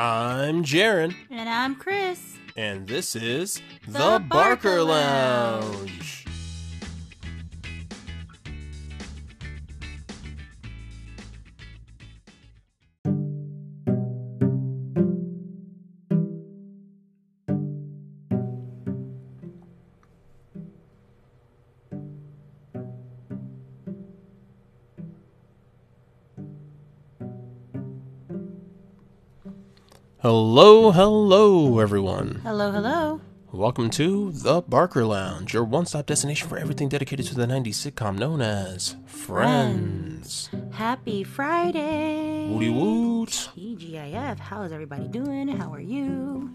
I'm Jaron, And I'm Chris. and this is The, The Barker, Barker Lounge. Hello, hello, everyone. Hello, hello. Welcome to The Barker Lounge, your one stop destination for everything dedicated to the 90s sitcom known as Friends. Happy Friday. Woody woot. TGIF. How is everybody doing? How are you?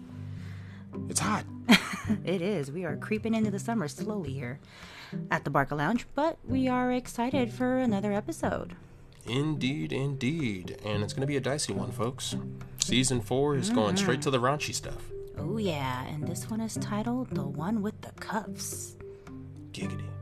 It's hot. It is. We are creeping into the summer slowly here at the Barker Lounge, but we are excited for another episode. Indeed, indeed. And it's going to be a dicey one, folks. Season 4 is going straight to the raunchy stuff. Oh, yeah. And this one is titled The One with the Cuffs. Giggity.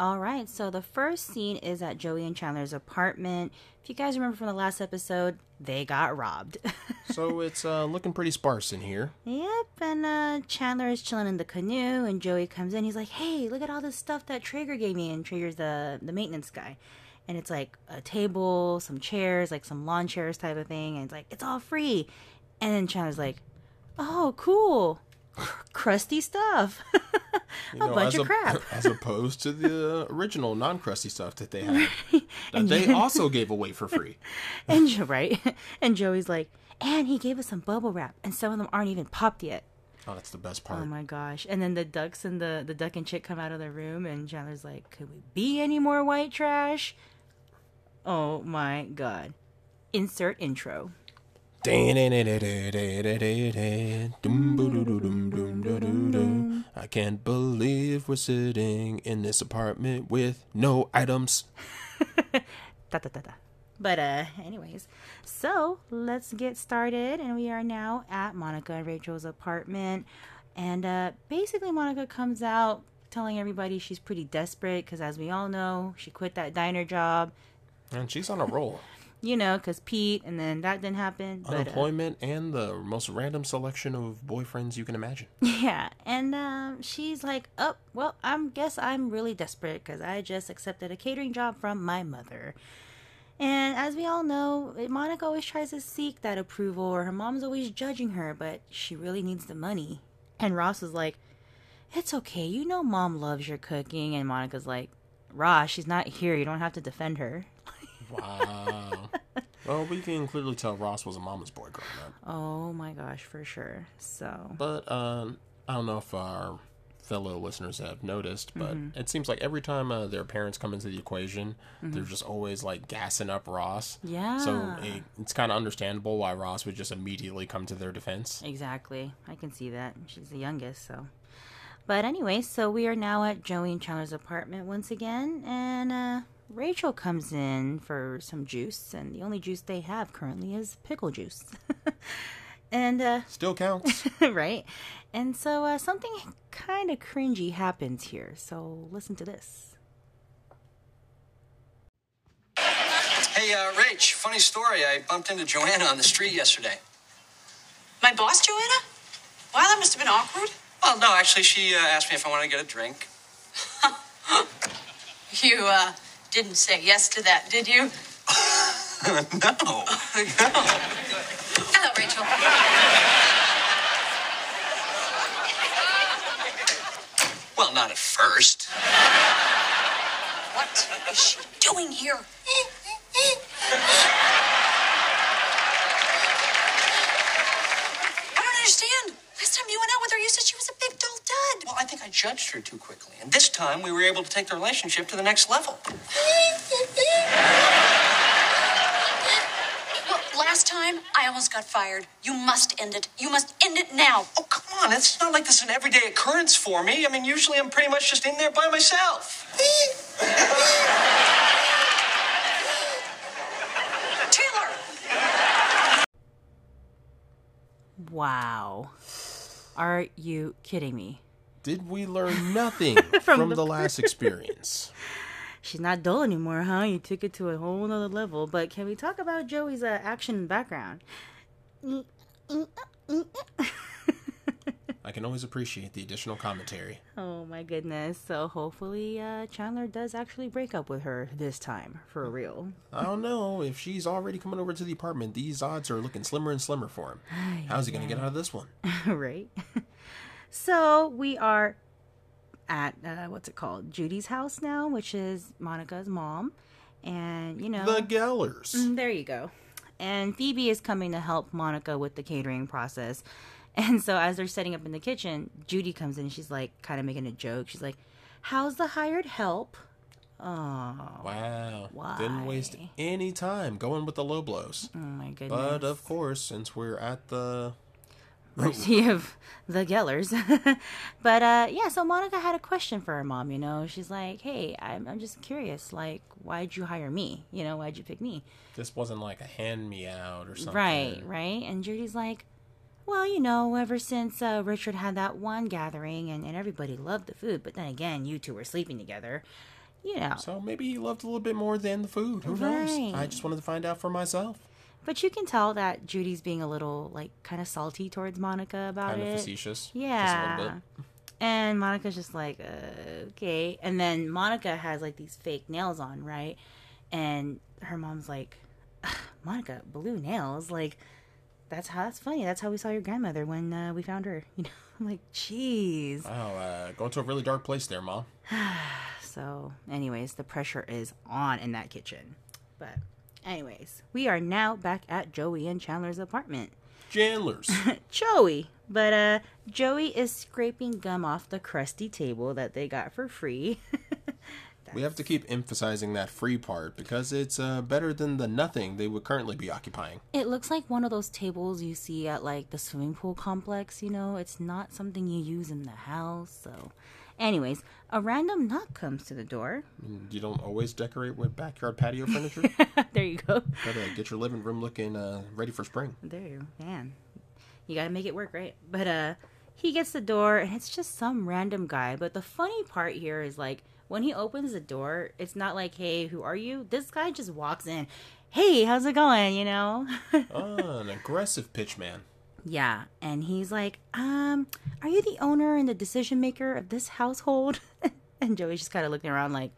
All right, so the first scene is at Joey and Chandler's apartment. If you guys remember from the last episode, they got robbed. So it's uh, looking pretty sparse in here. Yep, and uh, Chandler is chilling in the canoe, and Joey comes in. He's like, "Hey, look at all this stuff that Treeger gave me." And Treeger's the the maintenance guy, and it's like a table, some chairs, like some lawn chairs type of thing. And it's like it's all free. And then Chandler's like, "Oh, cool, crusty stuff, a know, bunch of crap." As opposed to the original non crusty stuff that they had. That they also gave away for free. and Jo- right, and Joey's like, "And he gave us some bubble wrap, and some of them aren't even popped yet." Oh, that's the best oh part. Oh my gosh. And then the ducks and the, the duck and chick come out of the room and Chandler's like, Could we be any more white trash? Oh my god. Insert intro. I can't believe we're sitting in this apartment with no items. Da da da. But uh anyways. So let's get started and we are now at Monica and Rachel's apartment. And uh basically Monica comes out telling everybody she's pretty desperate because as we all know, she quit that diner job. And she's on a roll. You know, because Pete, and then that didn't happen. But, uh, Unemployment and the most random selection of boyfriends you can imagine. Yeah, and um, she's like, "Oh, well, I guess I'm really desperate because I just accepted a catering job from my mother." And as we all know, Monica always tries to seek that approval, or her mom's always judging her, but she really needs the money. And Ross is like, "It's okay, you know, mom loves your cooking." And Monica's like, "Ross, she's not here. You don't have to defend her." Wow. well, we can clearly tell Ross was a mama's boy growing up. Oh my gosh, for sure. So But um, I don't know if our fellow listeners have noticed, but Mm-hmm. it seems like every time uh, their parents come into the equation, they're just always like gassing up Ross. Yeah. So it, it's kind of understandable why Ross would just immediately come to their defense. Exactly. I can see that. She's the youngest, so. But anyway, so we are now at Joey and Chandler's apartment once again, and uh, Rachel comes in for some juice, and the only juice they have currently is pickle juice. and, uh, Still counts. right? And so uh, something kind of cringy happens here, so listen to this. Hey, uh, Rach, funny story. I bumped into Joanna on the street yesterday. My boss, Joanna? Wow, that must have been awkward. Well, no, actually, she uh, asked me if I wanted to get a drink. You, uh, didn't say yes to that, did you? no. Oh, no. Hello, Rachel. Well, not at first. What is she doing here? I don't understand. Last time you went out with her, you said she was a big dull dud. Well, I think I judged her too quickly. And this time, we were able to take the relationship to the next level. Well, last time, I almost got fired. You must end it. You must end it now. Oh, come on. It's not like this is an everyday occurrence for me. I mean, usually I'm pretty much just in there by myself. Taylor! Wow. Are you kidding me? Did we learn nothing from, the, last experience? She's not dull anymore, huh? You took it to a whole nother level. But can we talk about Joey's uh, action background? I can always appreciate the additional commentary. Oh my goodness. So hopefully uh, Chandler does actually break up with her this time, for real. I don't know. If she's already coming over to the apartment, these odds are looking slimmer and slimmer for him. How's he going to get out of this one? right? So we are at, uh, what's it called? Judy's house now, which is Monica's mom. And, you know. The Gellers. Mm, There you go. And Phoebe is coming to help Monica with the catering process. And so as they're setting up in the kitchen, Judy comes in and she's like kind of making a joke. She's like, How's the hired help? Oh, Wow. Didn't waste any time going with the low blows. oh my goodness. But of course, since we're at the mercy of the Gellers. but uh, yeah, so Monica had a question for her mom. You know, she's like, "Hey, I'm I'm just curious. Like, why'd you hire me? You know, why'd you pick me?" this wasn't like a hand me out or something. Right, right. And Judy's like, "Well, you know, ever since uh, Richard had that one gathering, and and everybody loved the food, but then again, you two were sleeping together. You know, So maybe he loved a little bit more than the food. Who knows? I just wanted to find out for myself. But you can tell that Judy's being a little like kind of salty towards Monica about Kind it. Kind of facetious. Yeah. little bit. And Monica's just like, uh, okay. And then Monica has like these fake nails on, right? And her mom's like, Monica, blue nails? Like, that's how, that's funny. That's how we saw your grandmother when uh, we found her. You know, I'm like, jeez. Wow, uh, going to a really dark place there, Mom. So, anyways, the pressure is on in that kitchen. But, anyways, we are now back at Joey and Chandler's apartment. Chandler's. Joey. But uh Joey is scraping gum off the crusty table that they got for free. we have to keep emphasizing that free part because it's uh, better than the nothing they would currently be occupying. it looks like one of those tables you see at like the swimming pool complex, you know? It's not something you use in the house. So anyways, a random knock comes to the door. You don't always decorate with backyard patio furniture. there you go. Gotta get your living room looking uh, ready for spring. There you go, man. You got to make it work, right? But uh he gets the door and it's just some random guy. But the funny part here is like when he opens the door, it's not like, "Hey, who are you?" This guy just walks in. "Hey, how's it going?" you know? Ah, an aggressive pitch man. Yeah, and he's like, "Um, are you the owner and the decision maker of this household?" and Joey's just kind of looking around like,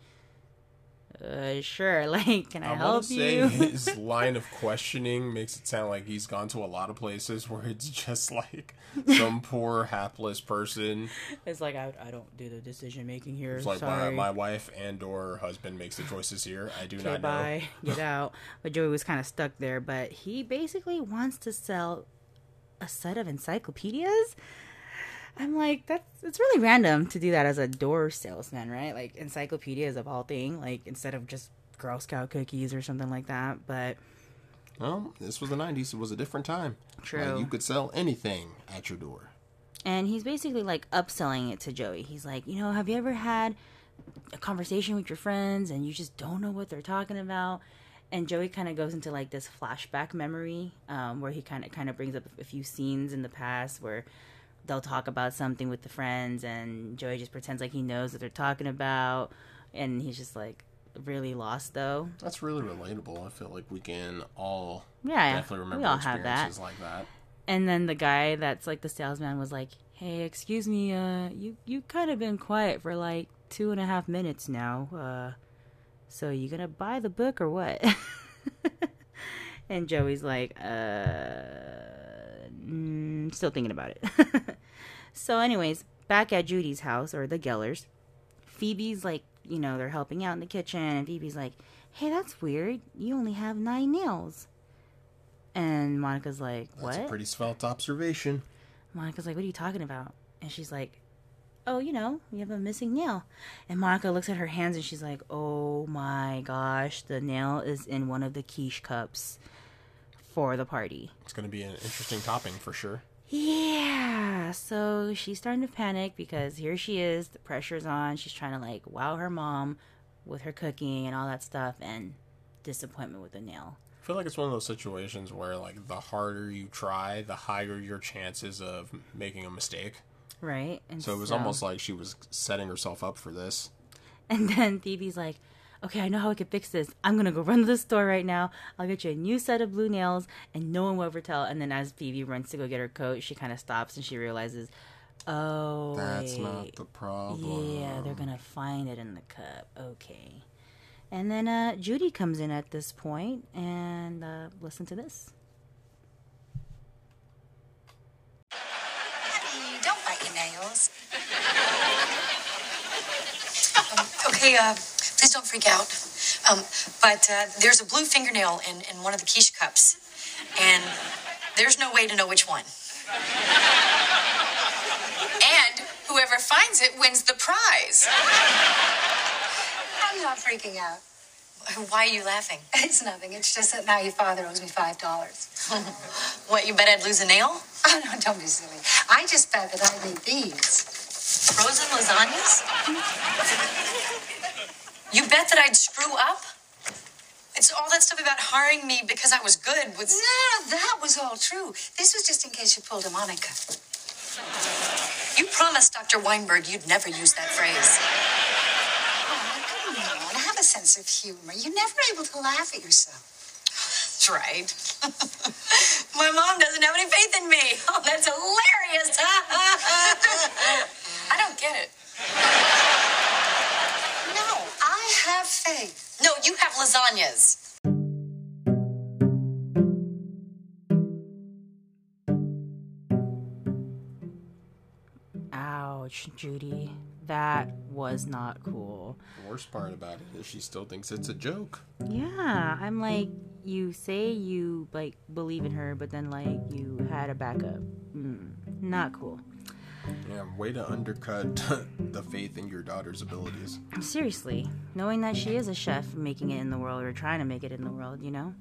uh, sure. Like, can I, I help say you? his line of questioning makes it sound like he's gone to a lot of places where it's just like some poor hapless person. it's like I, I don't do the decision making here. It's like my, my wife and or husband makes the choices here. I do Okay, not know. bye. Get out. But Joey was kind of stuck there. But he basically wants to sell a set of encyclopedias. I'm like, that's it's really random to do that as a door salesman, right? Like encyclopedias of all thing, like instead of just Girl Scout cookies or something like that. But Well, this was the 90s. It was a different time. True. Like, you could sell anything at your door. and he's basically like upselling it to Joey. He's like, you know, have you ever had a conversation with your friends and you just don't know what they're talking about? And Joey kind of goes into like this flashback memory um, where he kind of kind of brings up a few scenes in the past where they'll talk about something with the friends and Joey just pretends like he knows what they're talking about and he's just like really lost though. That's really relatable. I feel like we can all Yeah, definitely remember we all have that. experiences like that. And then the guy that's like the salesman was like, "Hey, excuse me, uh, you you kind of been quiet for like two and a half minutes now. Uh, so you gonna buy the book or what?" and Joey's like, "Uh, mm, still thinking about it." so, anyways, back at Judy's house or the Gellers, Phoebe's like, you know, they're helping out in the kitchen, and Phoebe's like, "Hey, that's weird. You only have nine nails." And Monica's like, "What?" That's a pretty svelte observation. Monica's like, "What are you talking about?" And she's like, "Oh, you know, you have a missing nail." And Monica looks at her hands and she's like, "Oh my gosh, the nail is in one of the quiche cups for the party." It's going to be an interesting topping for sure. Yeah, so she's starting to panic because here she is, the pressure's on. She's trying to like wow her mom with her cooking and all that stuff, and disappointment with the nail. I feel like it's one of those situations where, like, the harder you try, the higher your chances of making a mistake. Right? And So it was almost like she was setting herself up for this. And then Phoebe's like, okay, I know how I can fix this. I'm going to go run to the store right now. I'll get you a new set of blue nails and no one will ever tell. And then as Phoebe runs to go get her coat, she kind of stops and she realizes, oh, That's not the problem. Yeah, they're going to find it in the cup. Okay. And then uh, Judy comes in at this point and uh, listen to this. Honey, don't bite your nails. Okay, uh, please don't freak out. Um, but uh, there's a blue fingernail in, in one of the quiche cups, and there's no way to know which one. And whoever finds it wins the prize. I'm not freaking out. Why are you laughing? It's nothing. It's just that now your father owes me five dollars. What, you bet I'd lose a nail? Oh no, don't be silly. I just bet that I need these. Frozen lasagnas? You bet that I'd screw up? It's all that stuff about hiring me because I was good was. No, that was all true. This was just in case you pulled a Monica. You promised Dr. Weinberg you'd never use that phrase. Oh, come on, have a sense of humor. You're never able to laugh at yourself. That's right. My mom doesn't have any faith in me. Oh, that's hilarious. I don't get it. No, I have faith. No, you have lasagnas. Ouch, Judy. That was not cool. The worst part about it is she still thinks it's a joke. Yeah, I'm like, you say you like believe in her, but then like you had a backup. Mm, not cool. Yeah, way to undercut the faith in your daughter's abilities. Seriously, knowing that she is a chef making it in the world or trying to make it in the world, you know?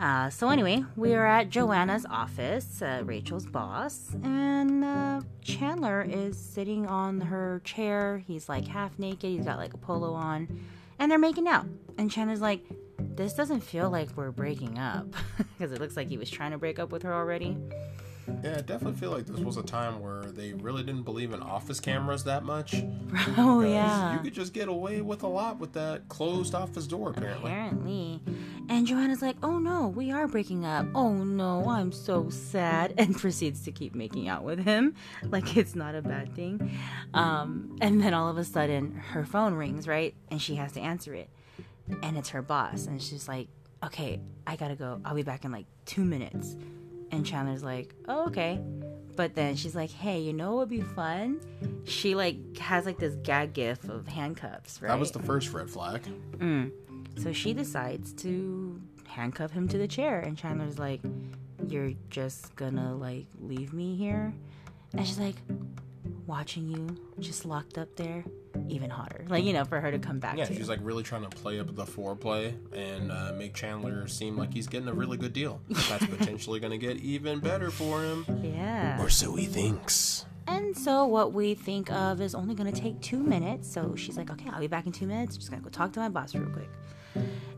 Uh, so, anyway, we are at Joanna's office, uh, Rachel's boss, and uh, Chandler is sitting on her chair. He's like half naked, he's got like a polo on, and they're making out. And Chandler's like, This doesn't feel like we're breaking up because it looks like he was trying to break up with her already. Yeah, I definitely feel like this was a time where they really didn't believe in office cameras that much. Oh, yeah. You could just get away with a lot with that closed office door, apparently. Apparently. And Joanna's like, oh no, we are breaking up. Oh no, I'm so sad. And proceeds to keep making out with him like it's not a bad thing. Um, and then all of a sudden, her phone rings, right? And she has to answer it. And it's her boss. And she's like, okay, I gotta go. I'll be back in like two minutes. And mm. Chandler's like, oh, okay. But then she's like, hey, you know what would be fun? She like has like this gag gif of handcuffs, right? That was the first red flag. Mm. So she decides to handcuff him to the chair, and Chandler's like, You're just gonna like leave me here? And she's like, Watching you just locked up there, even hotter. Like, you know, for her to come back Yeah, to. she's like really trying to play up the foreplay and uh, make Chandler seem like he's getting a really good deal. That's potentially going to get even better for him. yeah. Or so he thinks. And so what we think of is only going to take two minutes. So she's like, okay, I'll be back in two minutes. Just going to go talk to my boss real quick.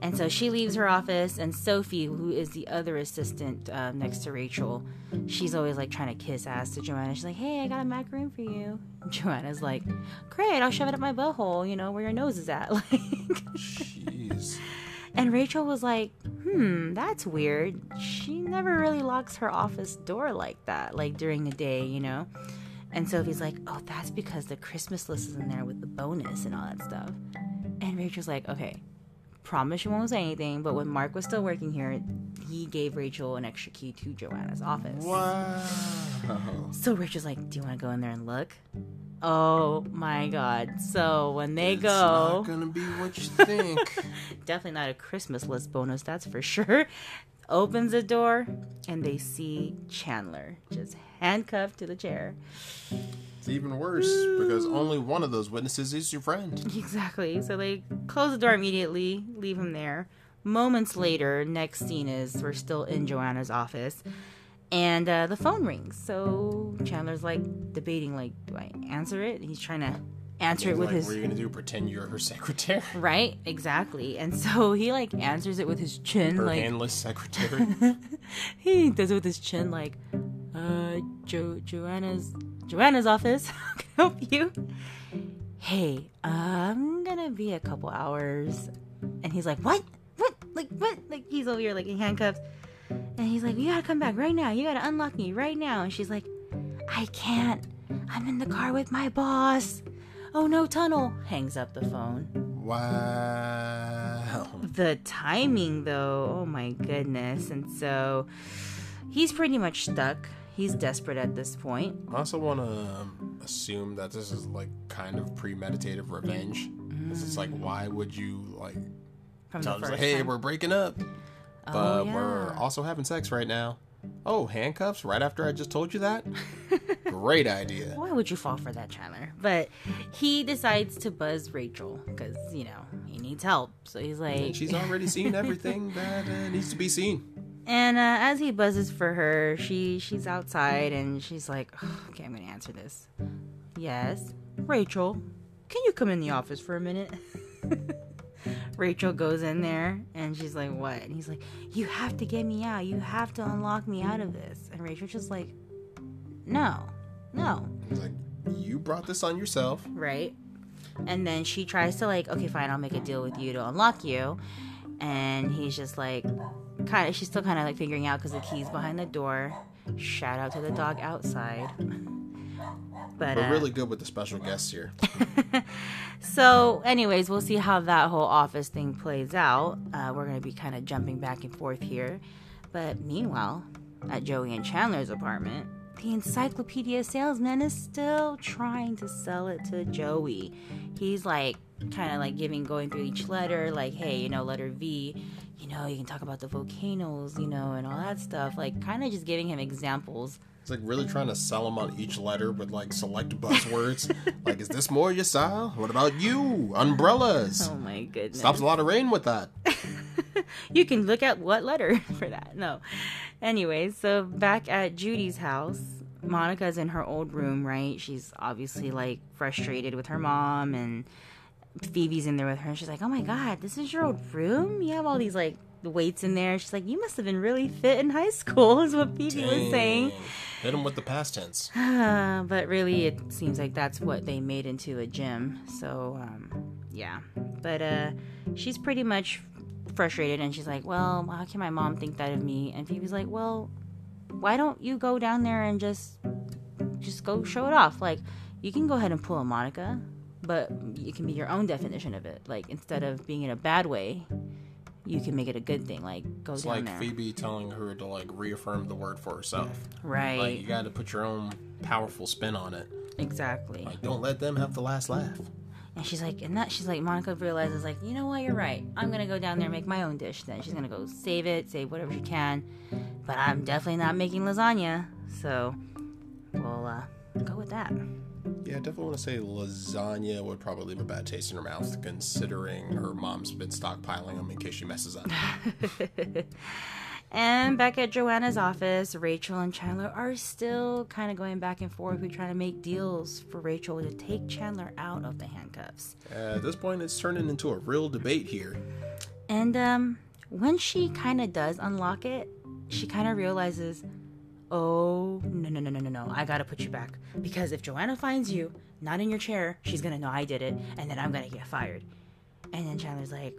And so she leaves her office, and Sophie, who is the other assistant uh, next to Rachel, she's always like trying to kiss ass to Joanna. She's like, hey, I got a macaroon for you. And Joanna's like, great, I'll shove it up my butthole, you know, where your nose is at. Like, Jeez. and Rachel was like, hmm, that's weird. She never really locks her office door like that, like during the day, you know? And Sophie's like, oh, that's because the Christmas list is in there with the bonus and all that stuff. And Rachel's like, okay, promise you won't say anything. But when Mark was still working here, he gave Rachel an extra key to Joanna's office. Wow. So Rachel's like, do you want to go in there and look? Oh my god. So when they It's go, not going to be what you think. definitely not a Christmas list bonus, that's for sure. Opens the door and they see Chandler just handcuffed to the chair. It's even worse because only one of those witnesses is your friend. Exactly. So they close the door immediately, leave him there. Moments later, next scene is we're still in Joanna's office, and uh, the phone rings. So Chandler's like debating, like, do I answer it? And He's trying to answer it with like, his what are you going to do? Pretend you're her secretary? right, exactly. And so he like answers it with his chin, Her like handless secretary? he does it with his chin, like, uh, jo- Joanna's Joanna's office. Can help you? Hey, I'm gonna be a couple hours. And he's like, what? What? Like, what? Like, he's over here, like, in handcuffs. And he's like, you gotta come back right now. You gotta unlock me right now. And she's like, I can't. I'm in the car with my boss. Oh no, tunnel. Hangs up the phone. Wow. The timing, though, oh my goodness. And so he's pretty much stuck. He's desperate at this point. I also want to assume that this is like kind of premeditated revenge. 'Cause It's like, why would you like From tell us, like, hey, time. we're breaking up, but Oh, we're also having sex right now. Oh, handcuffs right after I just told you that? Great idea. Why would you fall for that, Chandler? But he decides to buzz Rachel because, you know, he needs help. So he's like, And she's already seen everything that uh, needs to be seen. And uh, as he buzzes for her, she she's outside and she's like, "Ugh, "Okay, I'm gonna answer this." Yes, Rachel, can you come in the office for a minute? Rachel goes in there and she's like, "What?" And he's like, "You have to get me out. You have to unlock me out of this." And Rachel's just like, "No, no." He's like, you brought this on yourself. right? And then she tries to like, okay, fine, I'll make a deal with you to unlock you. And he's just like, kind of, she's still kind of like figuring out because the key's behind the door. Shout out to the dog outside. But, We're uh, really good with the special guests here. so, anyways, we'll see how that whole office thing plays out. Uh, we're going to be kind of jumping back and forth here. But meanwhile, at Joey and Chandler's apartment, the encyclopedia salesman is still trying to sell it to Joey. He's like, kind of like giving, going through each letter, like, hey, you know, letter V, you know, you can talk about the volcanoes, you know, and all that stuff. Like, kind of just giving him examples. It's like really trying to sell him on each letter with like select buzzwords. like, is this more your style? What about you? Umbrellas. Oh my goodness. Stops a lot of rain with that. you can look at what letter for that. No. Anyways, so back at Judy's house, Monica's in her old room, right? She's obviously like frustrated with her mom and Phoebe's in there with her and she's like, "Oh my god, this is your old room? You have all these like weights in there." She's like, "You must have been really fit in high school." Is what Phoebe was saying. Hit him with the past tense. Uh, but really, it seems like that's what they made into a gym. So, um, yeah. But uh, she's pretty much frustrated, and she's like, "Well, how can my mom think that of me?" And Phoebe's like, "Well, why don't you go down there and just, just go show it off? Like, you can go ahead and pull a Monica, but it can be your own definition of it. Like, instead of being in a bad way." You can make it a good thing, like go It's down like there, Phoebe telling her to like reaffirm the word for herself. right? Like you got to put your own powerful spin on it. exactly. Like don't let them have the last laugh. And she's like, and that she's like, Monica realizes like, you know what, you're right. I'm gonna go down there and make my own dish. Then she's gonna go save it, save whatever she can. But I'm definitely not making lasagna, so we'll uh, go with that. Yeah, I definitely want to say lasagna would probably leave a bad taste in her mouth, considering her mom's been stockpiling them in case she messes up. And back at Joanna's office, Rachel and Chandler are still kind of going back and forth. We're trying to make deals for Rachel to take Chandler out of the handcuffs. At this point, it's turning into a real debate here. And um, when she kind of does unlock it, she kind of realizes, oh, no, no, no, no, no, no, I gotta put you back. Because if Joanna finds you not in your chair, she's gonna know I did it, and then I'm gonna get fired. And then Chandler's like,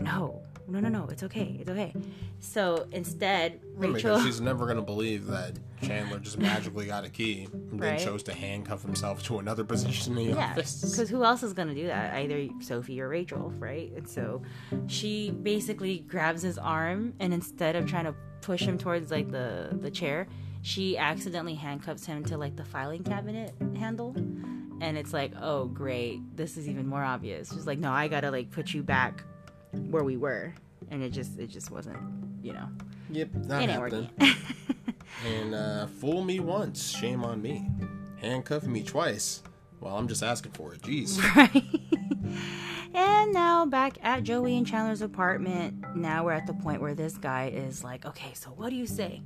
no, no, no, no, it's okay, it's okay. So instead, Rachel. Because she's never going to believe that Chandler just magically got a key and then chose to handcuff himself to another position in the Yeah, office. because who else is gonna do that? Either Sophie or Rachel, right? And so she basically grabs his arm, and instead of trying to push him towards like the the chair, she accidentally handcuffs him to like the filing cabinet handle. And it's like, oh great, this is even more obvious. She's like, no, I gotta like put you back where we were, and it just it just wasn't, you know, Yep, not it ain't happening. working. And uh, fool me once, shame on me. Handcuff me twice. Well, I'm just asking for it. Jeez. And now back at Joey and Chandler's apartment. Now we're at the point where this guy is like, okay, so what do you say?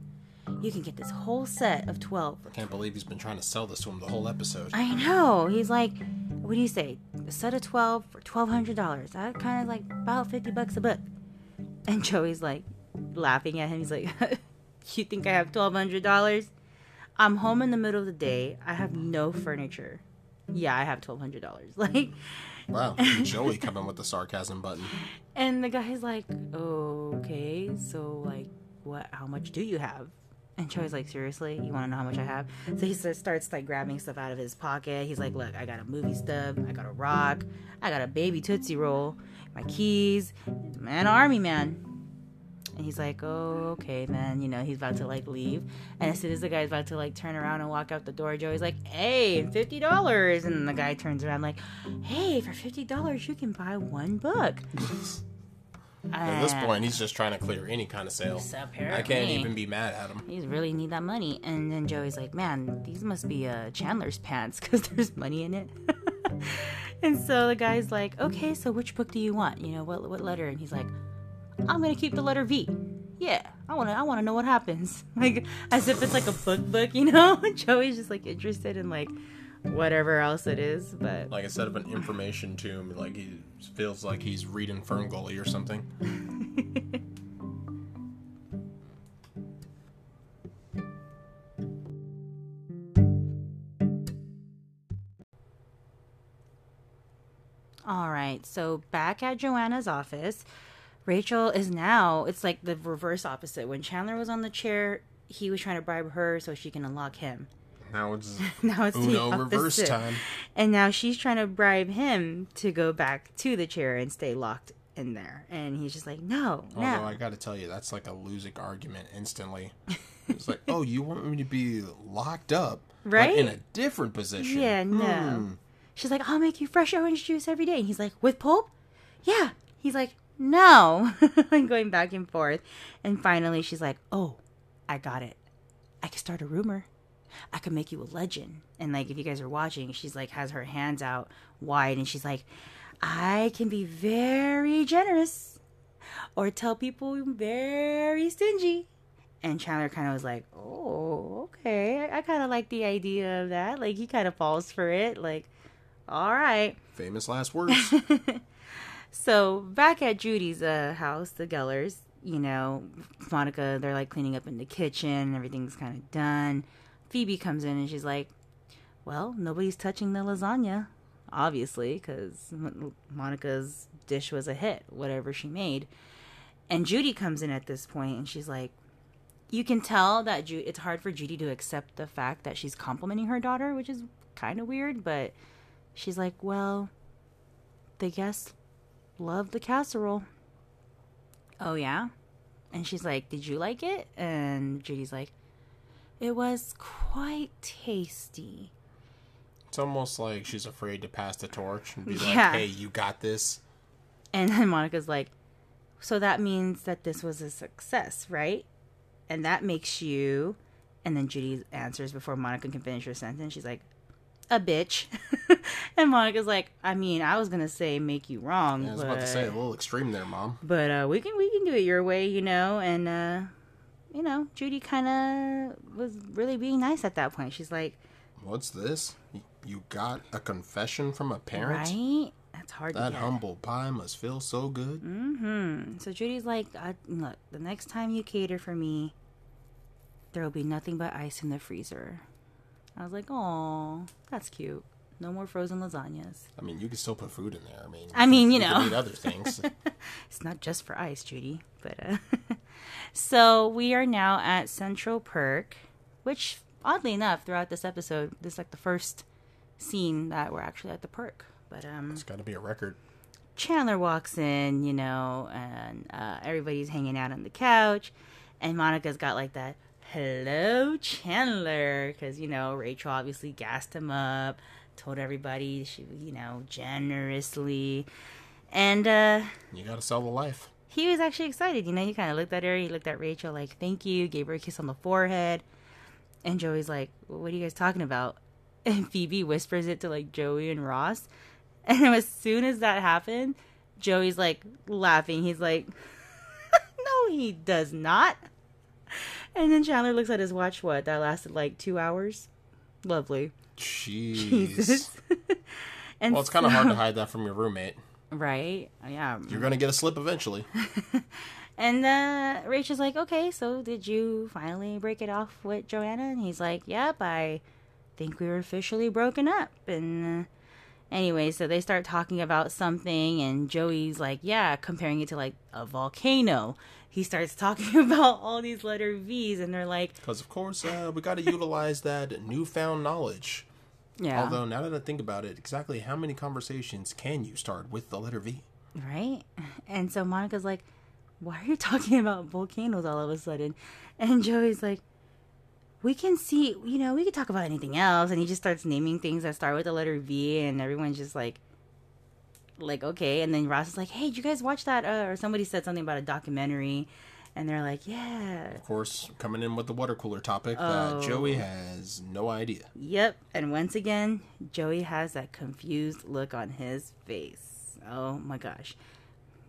You can get this whole set of 12. I can't believe he's been trying to sell this to him the whole episode. I know. He's like, what do you say? A set of 12 for $1,200. That kind of like about 50 bucks a book. And Joey's like laughing at him. He's like, you think I have $1,200? I'm home in the middle of the day. I have no furniture. Yeah, I have twelve hundred dollars. Like, Wow, Joey coming with the sarcasm button. and the guy's like, okay, so like, what? How much do you have? And Joey's like, seriously, you want to know how much I have? So he starts like grabbing stuff out of his pocket. He's like, look, I got a movie stub, I got a rock, I got a baby tootsie roll, my keys, man, army man. And he's like, oh, okay, then, you know, he's about to like leave. And as soon as the guy's about to like turn around and walk out the door, Joey's like, hey, $50. And the guy turns around like, hey, for $50, you can buy one book. At this point, he's just trying to clear any kind of sale. So I can't even be mad at him. He's really need that money. And then Joey's like, man, these must be uh, Chandler's pants because there's money in it. and so the guy's like, okay, so which book do you want? You know, what what letter? And he's like, I'm gonna keep the letter V. Yeah, I wanna I wanna know what happens. Like as if it's like a book book, you know? Joey's just like interested in like whatever else it is, but Like instead of an information tomb, like he feels like he's reading Ferngully or something. All right. So back at Joanna's office, Rachel is now, it's like the reverse opposite. When Chandler was on the chair, he was trying to bribe her so she can unlock him. Now it's Now it's the Uno reverse opposite. time. And now she's trying to bribe him to go back to the chair and stay locked in there. And he's just like, no, no. I got to tell you, that's like a losing argument instantly. It's like, oh, you want me to be locked up, Right? in a different position? Yeah, no. Hmm. She's like, I'll make you fresh orange juice every day. And he's like, with pulp? Yeah. He's like, no. I'm going back and forth. And finally, she's like, oh, I got it. I could start a rumor. I could make you a legend. And like, if you guys are watching, she's like, has her hands out wide and she's like, I can be very generous or tell people I'm very stingy. And Chandler kind of was like, oh, okay. I, I kind of like the idea of that. Like, he kind of falls for it. Like, all right. Famous last words. So back at Judy's uh, house, the Gellers, you know, Monica, they're like cleaning up in the kitchen. Everything's kind of done. Phoebe comes in and she's like, well, nobody's touching the lasagna, obviously, because Monica's dish was a hit, whatever she made. And Judy comes in at this point and she's like, you can tell that Ju- it's hard for Judy to accept the fact that she's complimenting her daughter, which is kind of weird, but she's like, well, the guests love the casserole. Oh, yeah? And she's like, Did you like it? And Judy's like, It was quite tasty. it's almost like she's afraid to pass the torch and be like, Yeah. hey, you got this. And then Monica's like, So that means that this was a success, right? And that makes you. And then Judy answers before Monica can finish her sentence. She's like, A bitch. and Monica's like, I mean, I was going to say make you wrong. I was but... about to say a little extreme there, mom. but uh, we can we can do it your way, you know. And uh, you know, Judy kind of was really being nice at that point. She's like, What's this? You got a confession from a parent? right? That's hard That humble pie must feel so good. Mm-hmm. So Judy's like, I, look, the next time you cater for me, there will be nothing but ice in the freezer. I was like, oh, that's cute. No more frozen lasagnas. I mean, you can still put food in there. I mean, I mean, you can know. eat other things. It's not just for ice, Judy. But uh, so we are now at Central Perk, which oddly enough, throughout this episode, this is like the first scene that we're actually at the perk. But um, it's got to be a record. Chandler walks in, you know, and uh, everybody's hanging out on the couch, and Monica's got like that hello Chandler because you know Rachel obviously gassed him up, told everybody she you know generously, and uh, You got to sell the life. he was actually excited. You know, he kind of looked at her, he looked at Rachel like thank you, gave her a kiss on the forehead, and Joey's like, what are you guys talking about? And Phoebe whispers it to like Joey and Ross. And as soon as that happened, Joey's like laughing. He's like, no, he does not. And then Chandler looks at his watch. What? That lasted like two hours? Lovely. Jeez. Jesus. and Well, it's kind of hard to hide that from your roommate. Right? Yeah. You're going to get a slip eventually. And uh, Rachel's like, okay, so did you finally break it off with Joanna? And he's like, yep, I think we were officially broken up. And uh, anyway, so they start talking about something, and Joey's like, yeah, comparing it to like a volcano. He starts talking about all these letter V's, and they're like, Because, of course, uh, we got to utilize that newfound knowledge. yeah, Although, now that I think about it, exactly how many conversations can you start with the letter V? right? And so Monica's like, why are you talking about volcanoes all of a sudden? And Joey's like, we can see, you know, we could talk about anything else. And he just starts naming things that start with the letter V, and everyone's just like, like okay. And then Ross is like, hey, did you guys watch that? Uh, or somebody said something about a documentary, and they're like, yeah, Of course, coming in with the water cooler topic Oh. that Joey has no idea. Yep. And once again, Joey has that confused look on his face. Oh my gosh.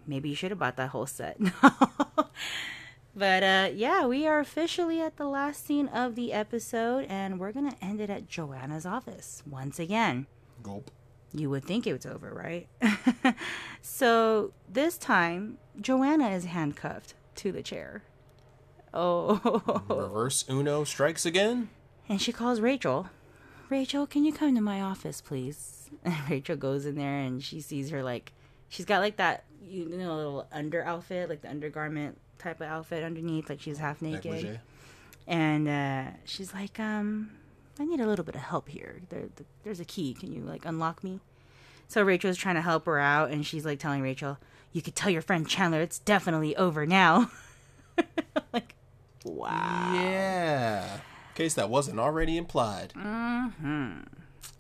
Maybe you should have bought that whole set. but uh yeah, we are officially at the last scene of the episode and we're going to end it at Joanna's office once again. Gulp. You would think it was over, right? so this time, Joanna is handcuffed to the chair. Oh. Reverse Uno strikes again. And she calls Rachel. Rachel, can you come to my office, please? And Rachel goes in there and she sees her like she's got like that you know little under outfit, like the undergarment type of outfit underneath, like she's half naked. Negligee. And uh, she's like, um, I need a little bit of help here. There, th there's a key. Can you like unlock me? So Rachel's trying to help her out, and she's like telling Rachel, "You could tell your friend Chandler it's definitely over now." like, wow. Yeah. In case that wasn't already implied.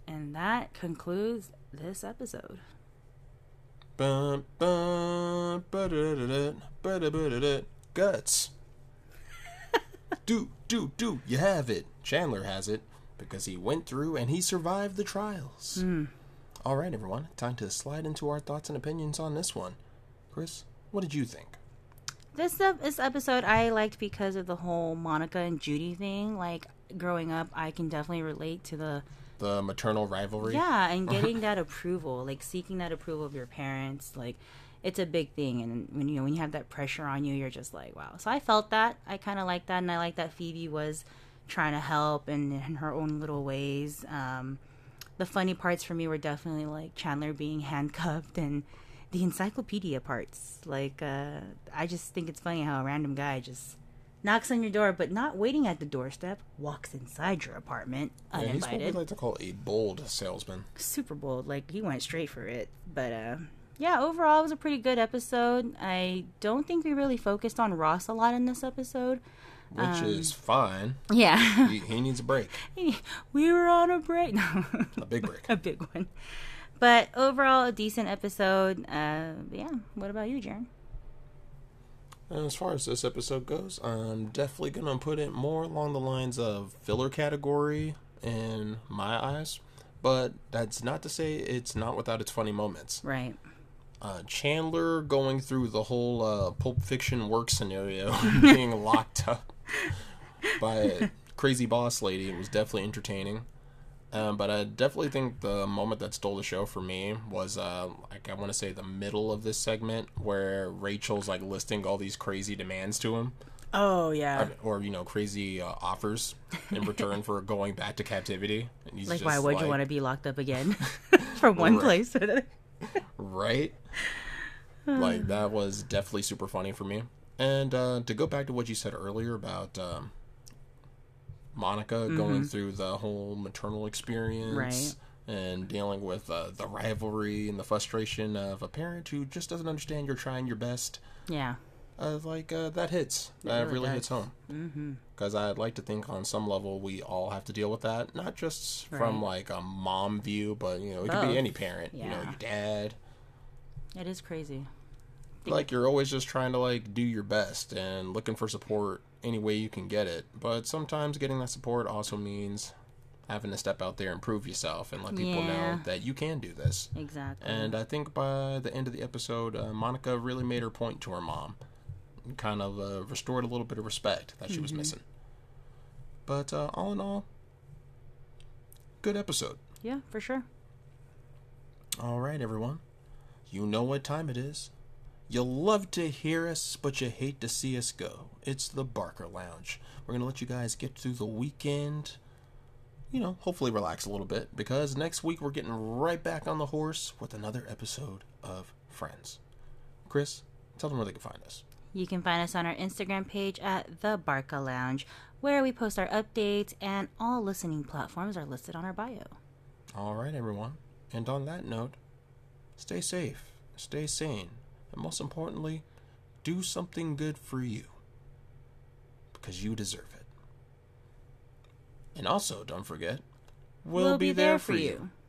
And that concludes this episode. Guts. do, do, do. You have it. Chandler has it because he went through and he survived the trials. Hmm. All right, everyone. Time to slide into our thoughts and opinions on this one. Chris, what did you think? This this episode I liked because of the whole Monica and Judy thing. Like growing up, I can definitely relate to the The maternal rivalry? Yeah, and getting that approval, like seeking that approval of your parents, like it's a big thing. And when you know when you have that pressure on you, you're just like, wow. So I felt that. I kind of like that, and I like that Phoebe was trying to help and in her own little ways. Um, the funny parts for me were definitely like Chandler being handcuffed and the encyclopedia parts. Like, uh, I just think it's funny how a random guy just knocks on your door, but not waiting at the doorstep, walks inside your apartment Yeah, he's what we like to call a bold salesman. super bold. Like he went straight for it. But uh yeah, overall it was a pretty good episode. I don't think we really focused on Ross a lot in this episode. Which Um, is fine. Yeah. He, he needs a break. we were on a break. No. A big break. a big one. But overall a decent episode. Uh yeah. What about you, Jaren? And as far as this episode goes, I'm definitely gonna put it more along the lines of filler category in my eyes. But that's not to say it's not without its funny moments. Right. Uh, Chandler going through the whole uh, Pulp Fiction work scenario, being locked up by a crazy boss lady it was definitely entertaining. Um, but I definitely think the moment that stole the show for me was, uh, like, I want to say the middle of this segment where Rachel's like listing all these crazy demands to him, Oh yeah. or you know, crazy uh, offers in return for going back to captivity. And he's Like why would like, you want to be locked up again? From one Right. place to another. right? like that was definitely super funny for me. And uh, to go back to what you said earlier about um, Monica going through the whole maternal experience Right. and dealing with uh, the rivalry and the frustration of a parent who just doesn't understand you're trying your best. Yeah. Uh, like uh, that hits. that really really hits home. Because I'd like to think on some level we all have to deal with that, not just from like a mom view, but you know it could be any parent. You know, your dad, It is crazy. Like you're always just trying to like do your best and looking for support any way you can get it. But sometimes getting that support also means having to step out there and prove yourself and let people Yeah. know that you can do this. Exactly. and i think by the end of the episode uh, monica really made her point to her mom kind of uh, restored a little bit of respect that she was missing. But uh, all in all good episode. Yeah, for sure. all right everyone. You know what time it is You love to hear us, but you hate to see us go. It's the Barker Lounge. We're going to let you guys get through the weekend. You know, hopefully relax a little bit because next week we're getting right back on the horse with another episode of Friends. Chris, tell them where they can find us. You can find us on our Instagram page at The Barca Lounge, where we post our updates, and all listening platforms are listed on our bio. All right, everyone. And on that note, stay safe, stay sane, and most importantly, do something good for you because you deserve it. And also, don't forget, we'll, be, there, for you. Oh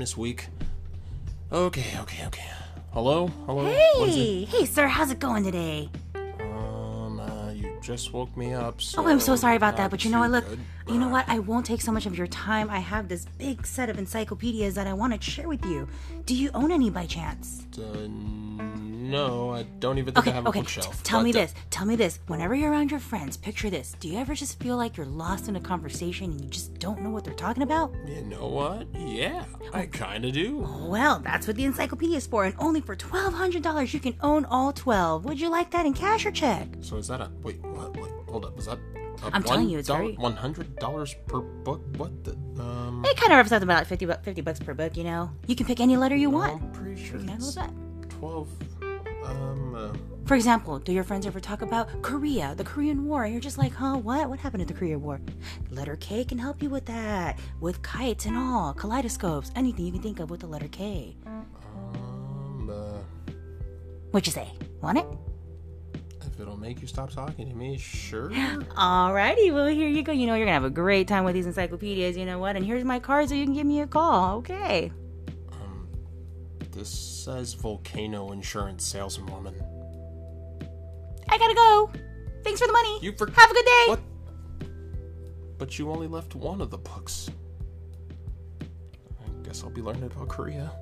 this week. Okay, okay, okay. Hello? Hello? What is it? Hey, hey, sir, how's it going today? Um, uh, you just woke me up, so... Oh, I'm so sorry about that, but you know what? Look, good. you know what? I won't take so much of your time. I have this big set of encyclopedias that I want to share with you. Do you own any by chance? Uh, no, I don't even think Okay, I have a okay. bookshelf. tell me but, uh, this. Tell me this. Whenever you're around your friends, picture this. Do you ever just feel like you're lost in a conversation and you just don't know what they're talking about? You know what? Yeah, I kind of do. Well, that's what the encyclopedia is for, and only for $1,200 you can own all 12. Would you like that in cash or check? So is that a... Wait, what? Wait, hold up. Is that... i I'm telling you, it's very- $100 per book? What the... Um... It kind of represents out about 50, bu- 50 bucks per book, you know? You can pick any letter you want. I'm pretty sure You it's that? 12... Um, uh... For example, do your friends ever talk about Korea, the Korean War? And you're just like, huh, what? What happened to the Korean War? Letter K can help you with that. With kites and all, kaleidoscopes, anything you can think of with the letter K. Um, uh... What'd you say? Want it? If it'll make you stop talking to me, sure. Alrighty, well, here you go. You know, you're gonna have a great time with these encyclopedias, you know what? And here's my card so you can give me a call, okay? This says volcano insurance saleswoman. I gotta go. Thanks for the money. You for Have a good day. What? But you only left one of the books. I guess I'll be learning about Korea.